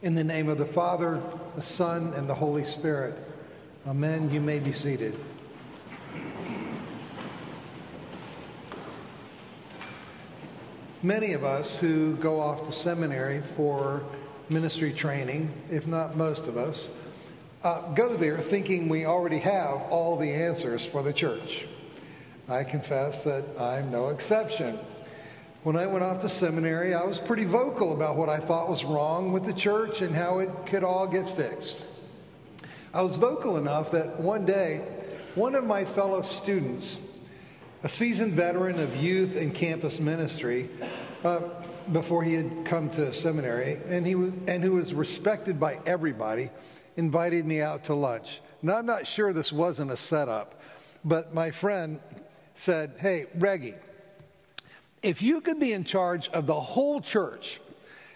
In the name of the Father, the Son, and the Holy Spirit. Amen. You may be seated. Many of us who go off to seminary for ministry training, if not most of us, uh, go there thinking we already have all the answers for the church. I confess that I'm no exception. When I went off to seminary, I was pretty vocal about what I thought was wrong with the church and how it could all get fixed. I was vocal enough that one day, one of my fellow students, a seasoned veteran of youth and campus ministry, uh, before he had come to seminary, and, he was, and who was respected by everybody, invited me out to lunch. Now, I'm not sure this wasn't a setup, but my friend said, Hey, Reggie, if you could be in charge of the whole church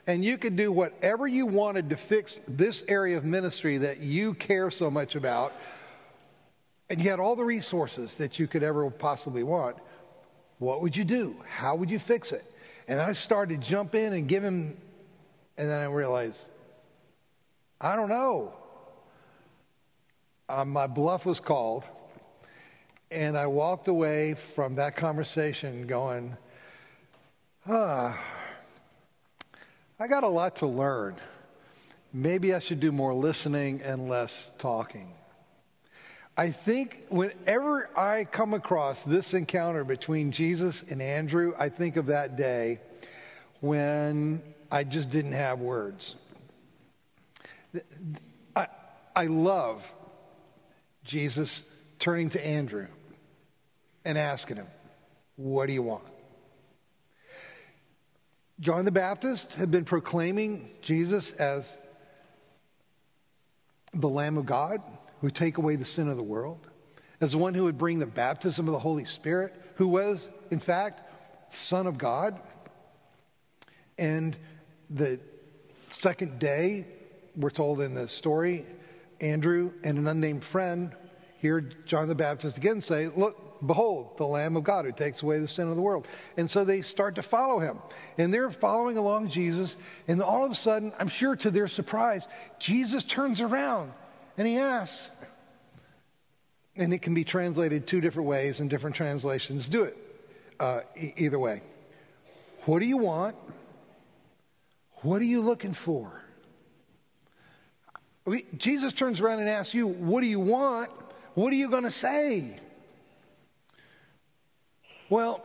and you could do whatever you wanted to fix this area of ministry that you care so much about, and you had all the resources that you could ever possibly want, what would you do? How would you fix it? And I started to jump in and give him, and then I realized, I don't know. Um, my bluff was called, and I walked away from that conversation going, ah, I got a lot to learn. Maybe I should do more listening and less talking. I think whenever I come across this encounter between Jesus and Andrew, I think of that day when I just didn't have words. I, I love Jesus turning to Andrew and asking him, What do you want? John the Baptist had been proclaiming Jesus as the Lamb of God who take away the sin of the world, as the one who would bring the baptism of the Holy Spirit, who was, in fact, Son of God. And the second day, we're told in the story, Andrew and an unnamed friend hear John the Baptist again say, Look, Behold, the Lamb of God who takes away the sin of the world. And so they start to follow him. And they're following along Jesus. And all of a sudden, I'm sure to their surprise, Jesus turns around and he asks, and it can be translated two different ways, and different translations do it uh, e- either way. What do you want? What are you looking for? Jesus turns around and asks you, What do you want? What are you going to say? Well,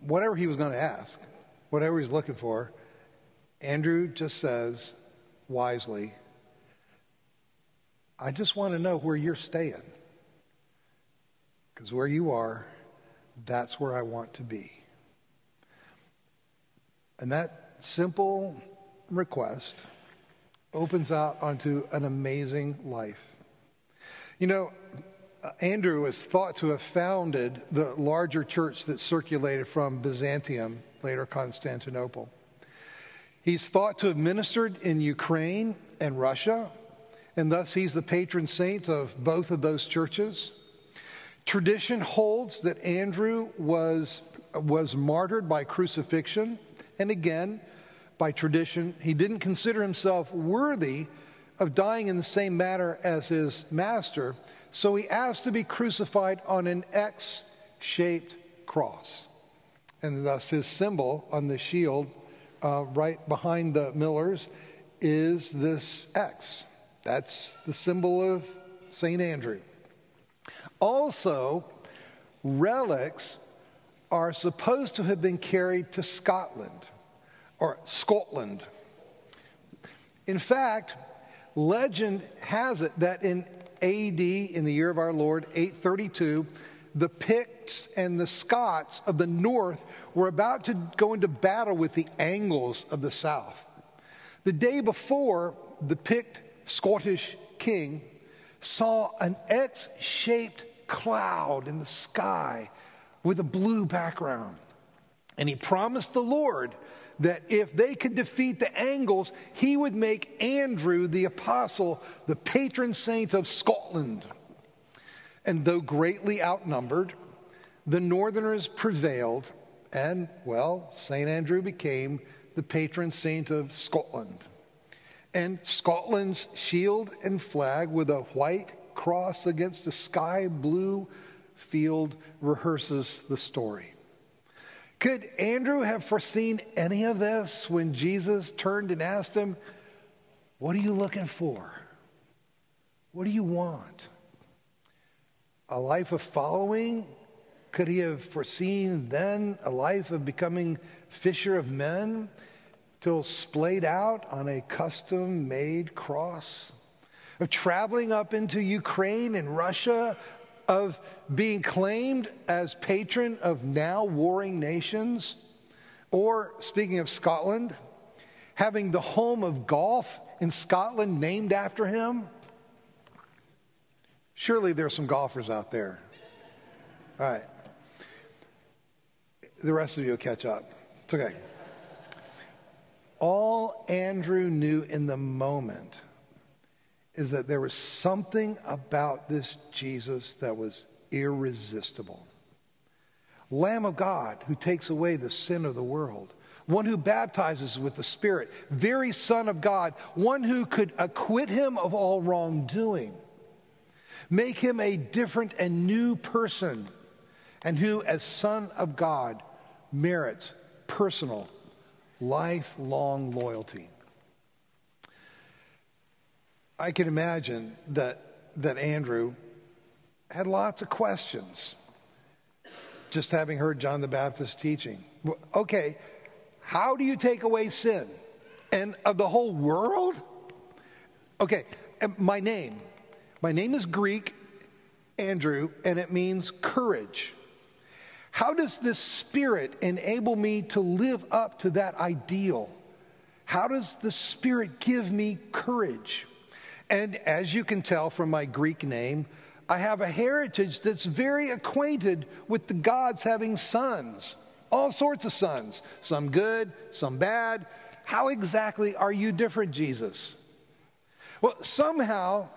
whatever he was going to ask, whatever he's looking for, Andrew just says wisely, I just want to know where you're staying. Because where you are, that's where I want to be. And that simple request opens out onto an amazing life. You know, uh, Andrew is thought to have founded the larger church that circulated from Byzantium, later Constantinople. He's thought to have ministered in Ukraine and Russia, and thus he's the patron saint of both of those churches. Tradition holds that Andrew was, was martyred by crucifixion, and again, by tradition, he didn't consider himself worthy of dying in the same manner as his master, so he asked to be crucified on an X shaped cross. And thus his symbol on the shield uh, right behind the millers is this X. That's the symbol of St. Andrew. Also, relics are supposed to have been carried to Scotland or Scotland. In fact, Legend has it that in AD, in the year of our Lord, 832, the Picts and the Scots of the north were about to go into battle with the Angles of the south. The day before, the Pict Scottish king saw an X shaped cloud in the sky with a blue background. And he promised the Lord that if they could defeat the Angles, he would make Andrew the apostle the patron saint of Scotland. And though greatly outnumbered, the Northerners prevailed And, well, St. Andrew became the patron saint of Scotland. And Scotland's shield and flag with a white cross against a sky blue field rehearses the story. Could Andrew have foreseen any of this when Jesus turned and asked him, What are you looking for? What do you want? A life of following? Could he have foreseen then a life of becoming fisher of men till splayed out on a custom made cross? Of traveling up into Ukraine and Russia of being claimed as patron of now warring nations, or speaking of Scotland, having the home of golf in Scotland named after him. Surely there's some golfers out there. All right. The rest of you will catch up. It's okay. All Andrew knew in the moment is that there was something about this Jesus that was irresistible. Lamb of God who takes away the sin of the world, one who baptizes with the Spirit, very Son of God, one who could acquit him of all wrongdoing, make him a different and new person, and who, as Son of God, merits personal, lifelong loyalty. I can imagine that, that Andrew had lots of questions just having heard John the Baptist teaching. Okay, how do you take away sin? And of the whole world? Okay, my name. My name is Greek, Andrew, and it means courage. How does this spirit enable me to live up to that ideal? How does the spirit give me courage? And as you can tell from my Greek name, I have a heritage that's very acquainted with the gods having sons, all sorts of sons, some good, some bad. How exactly are you different, Jesus? Well, somehow,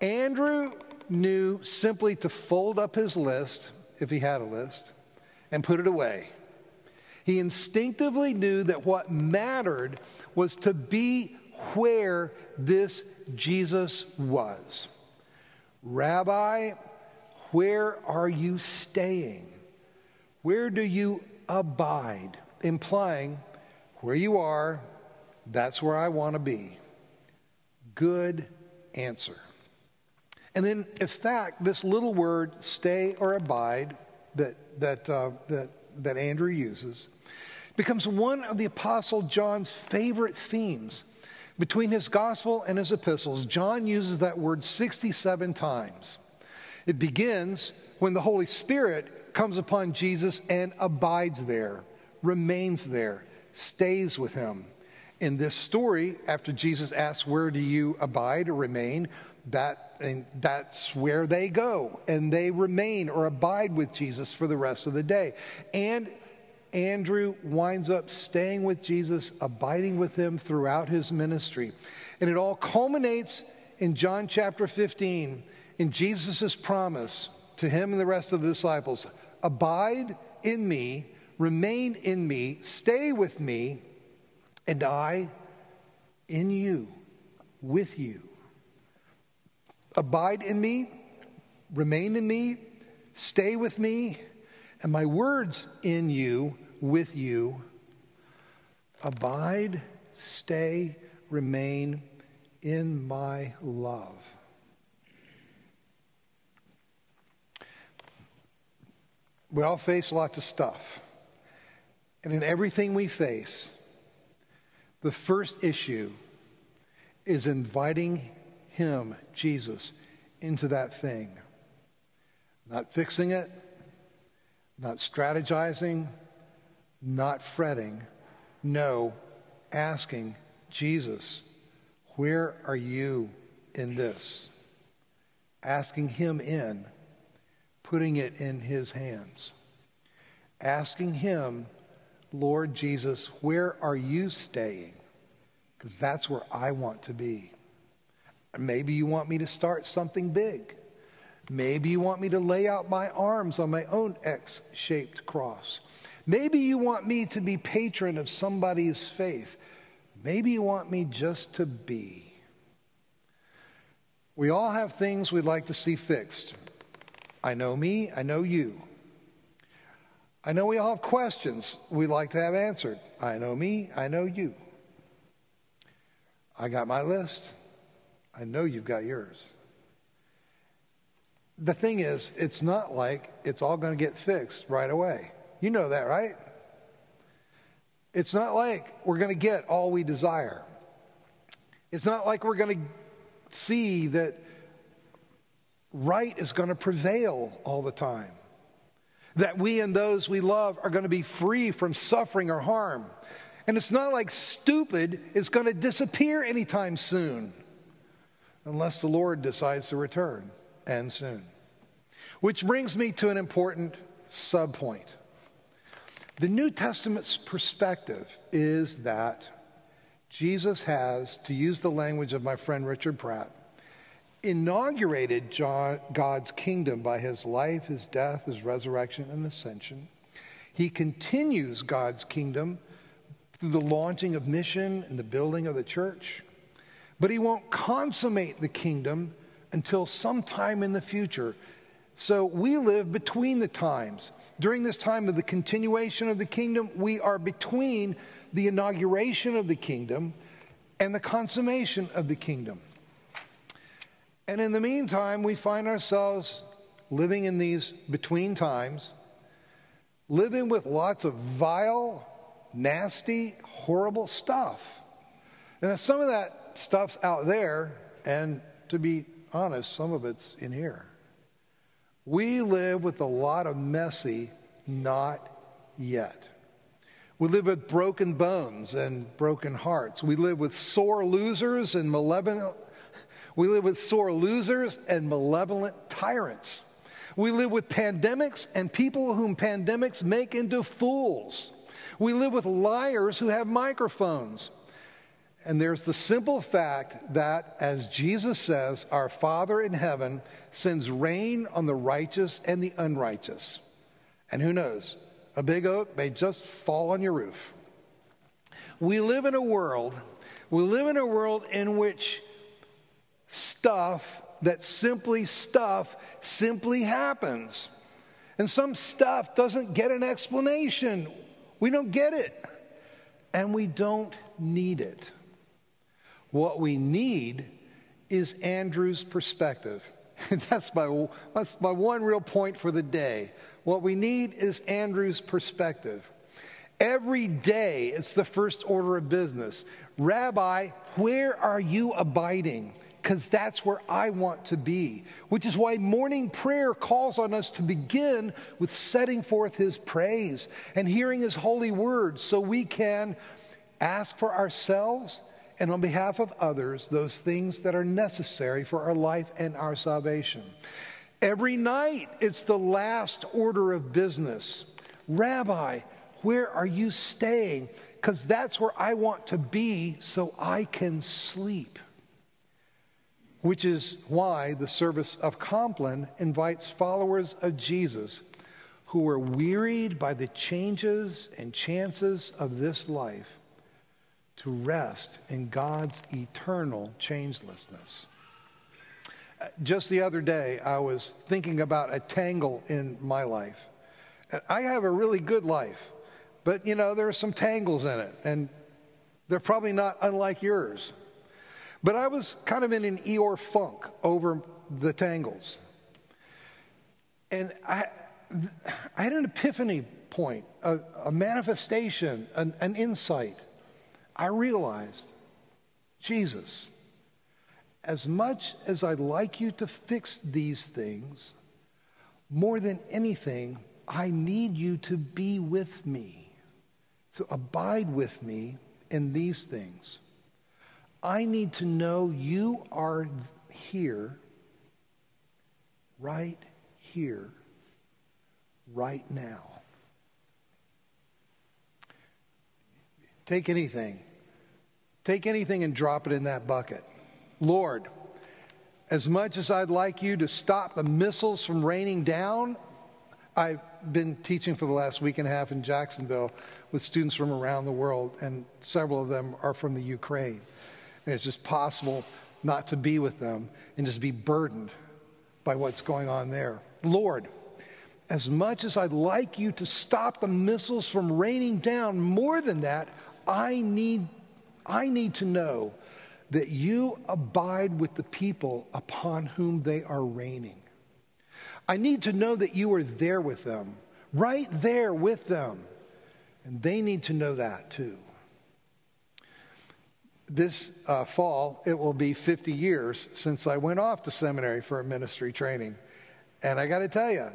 Andrew knew simply to fold up his list, if he had a list, and put it away. He instinctively knew that what mattered was to be where this Jesus was. Rabbi, where are you staying? Where do you abide? Implying, where you are, that's where I want to be. Good answer. And then, in fact, this little word, stay or abide, that, that, uh, that, that Andrew uses, becomes one of the Apostle John's favorite themes between his gospel and his epistles, John uses that word 67 times. It begins when the Holy Spirit comes upon Jesus and abides there, remains there, stays with him. In this story, after Jesus asks, Where do you abide or remain? That, and that's where they go, and they remain or abide with Jesus for the rest of the day. And Andrew winds up staying with Jesus, abiding with him throughout his ministry. And it all culminates in John chapter 15 in Jesus' promise to him and the rest of the disciples Abide in me, remain in me, stay with me, and I in you, with you. Abide in me, remain in me, stay with me, and my words in you with you. Abide, stay, remain in my love. We all face lots of stuff. And in everything we face, the first issue is inviting Him, Jesus, into that thing. Not fixing it, not strategizing, not fretting, no, asking Jesus, where are you in this? Asking him in, putting it in his hands. Asking him, Lord Jesus, where are you staying? Because that's where I want to be. Maybe you want me to start something big. Maybe you want me to lay out my arms on my own X shaped cross. Maybe you want me to be patron of somebody's faith. Maybe you want me just to be. We all have things we'd like to see fixed. I know me, I know you. I know we all have questions we'd like to have answered. I know me, I know you. I got my list. I know you've got yours. The thing is, it's not like it's all going to get fixed right away. You know that, right? It's not like we're going to get all we desire. It's not like we're going to see that right is going to prevail all the time. That we and those we love are going to be free from suffering or harm. And it's not like stupid is going to disappear anytime soon, unless the Lord decides to return, and soon. Which brings me to an important subpoint. The New Testament's perspective is that Jesus has, to use the language of my friend Richard Pratt, inaugurated John, God's kingdom by his life, his death, his resurrection, and ascension. He continues God's kingdom through the launching of mission and the building of the church. But he won't consummate the kingdom until sometime in the future. So we live between the times. During this time of the continuation of the kingdom, we are between the inauguration of the kingdom and the consummation of the kingdom. And in the meantime, we find ourselves living in these between times, living with lots of vile, nasty, horrible stuff. And some of that stuff's out there, and to be honest, some of it's in here. We live with a lot of messy, not yet. We live with broken bones and broken hearts. We live with sore losers and malevolent we live with sore losers and malevolent tyrants. We live with pandemics and people whom pandemics make into fools. We live with liars who have microphones. And there's the simple fact that, as Jesus says, our Father in heaven sends rain on the righteous and the unrighteous. And who knows, a big oak may just fall on your roof. We live in a world, we live in a world in which stuff that simply stuff simply happens. And some stuff doesn't get an explanation. We don't get it. And we don't need it. What we need is Andrew's perspective. that's, my, that's my one real point for the day. What we need is Andrew's perspective. Every day, it's the first order of business. Rabbi, where are you abiding? because that's where I want to be. Which is why morning prayer calls on us to begin with setting forth His praise and hearing His holy word so we can ask for ourselves and on behalf of others those things that are necessary for our life and our salvation. Every night, it's the last order of business. Rabbi, where are you staying? Because that's where I want to be so I can sleep which is why the service of Compline invites followers of Jesus who are wearied by the changes and chances of this life to rest in God's eternal changelessness. Uh, just the other day, I was thinking about a tangle in my life. I have a really good life, but you know, there are some tangles in it, and they're probably not unlike yours. But I was kind of in an Eeyore funk over the tangles. And I, I had an epiphany point, a, a manifestation, an, an insight. I realized, Jesus, as much as I'd like you to fix these things, more than anything, I need you to be with me, to abide with me in these things. I need to know you are here, right here, right now. Take anything. Take anything and drop it in that bucket. Lord, As much as I'd like you to stop the missiles from raining down, I've been teaching for the last week and a half in Jacksonville with students from around the world, and several of them are from the Ukraine. And it's just possible not to be with them and just be burdened by what's going on there. Lord, as much as I'd like you to stop the missiles from raining down, more than that, I need, I need to know that you abide with the people upon whom they are raining. I need to know that you are there with them, right there with them. And they need to know that too. This uh, fall, it will be 50 years since I went off to seminary for a ministry training. And I got to tell you,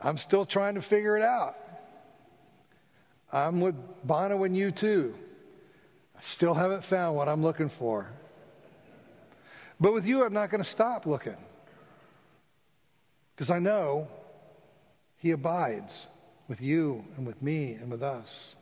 I'm still trying to figure it out. I'm with Bono and U2. I still haven't found what I'm looking for. But with you, I'm not going to stop looking. Because I know He abides with you and with me and with us.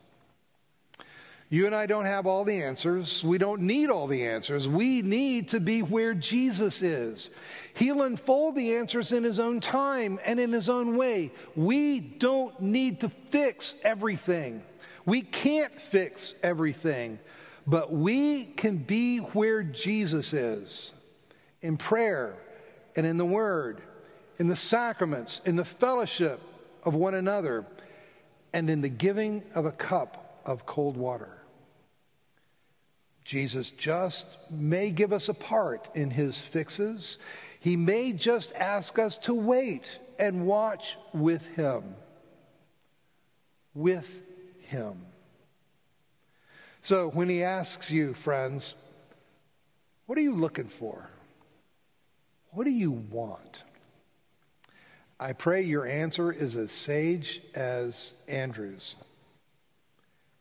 You and I don't have all the answers. We don't need all the answers. We need to be where Jesus is. He'll unfold the answers in His own time and in His own way. We don't need to fix everything. We can't fix everything, but we can be where Jesus is in prayer and in the Word, in the sacraments, in the fellowship of one another, and in the giving of a cup of cold water. Jesus just may give us a part in his fixes. He may just ask us to wait and watch with him. With him. So when he asks you, friends, what are you looking for? What do you want? I pray your answer is as sage as Andrew's.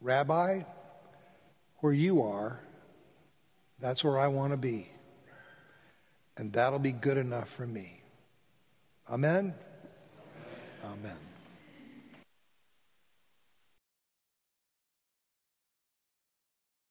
Rabbi, where you are, that's where I want to be. And that'll be good enough for me. Amen? Amen. Amen.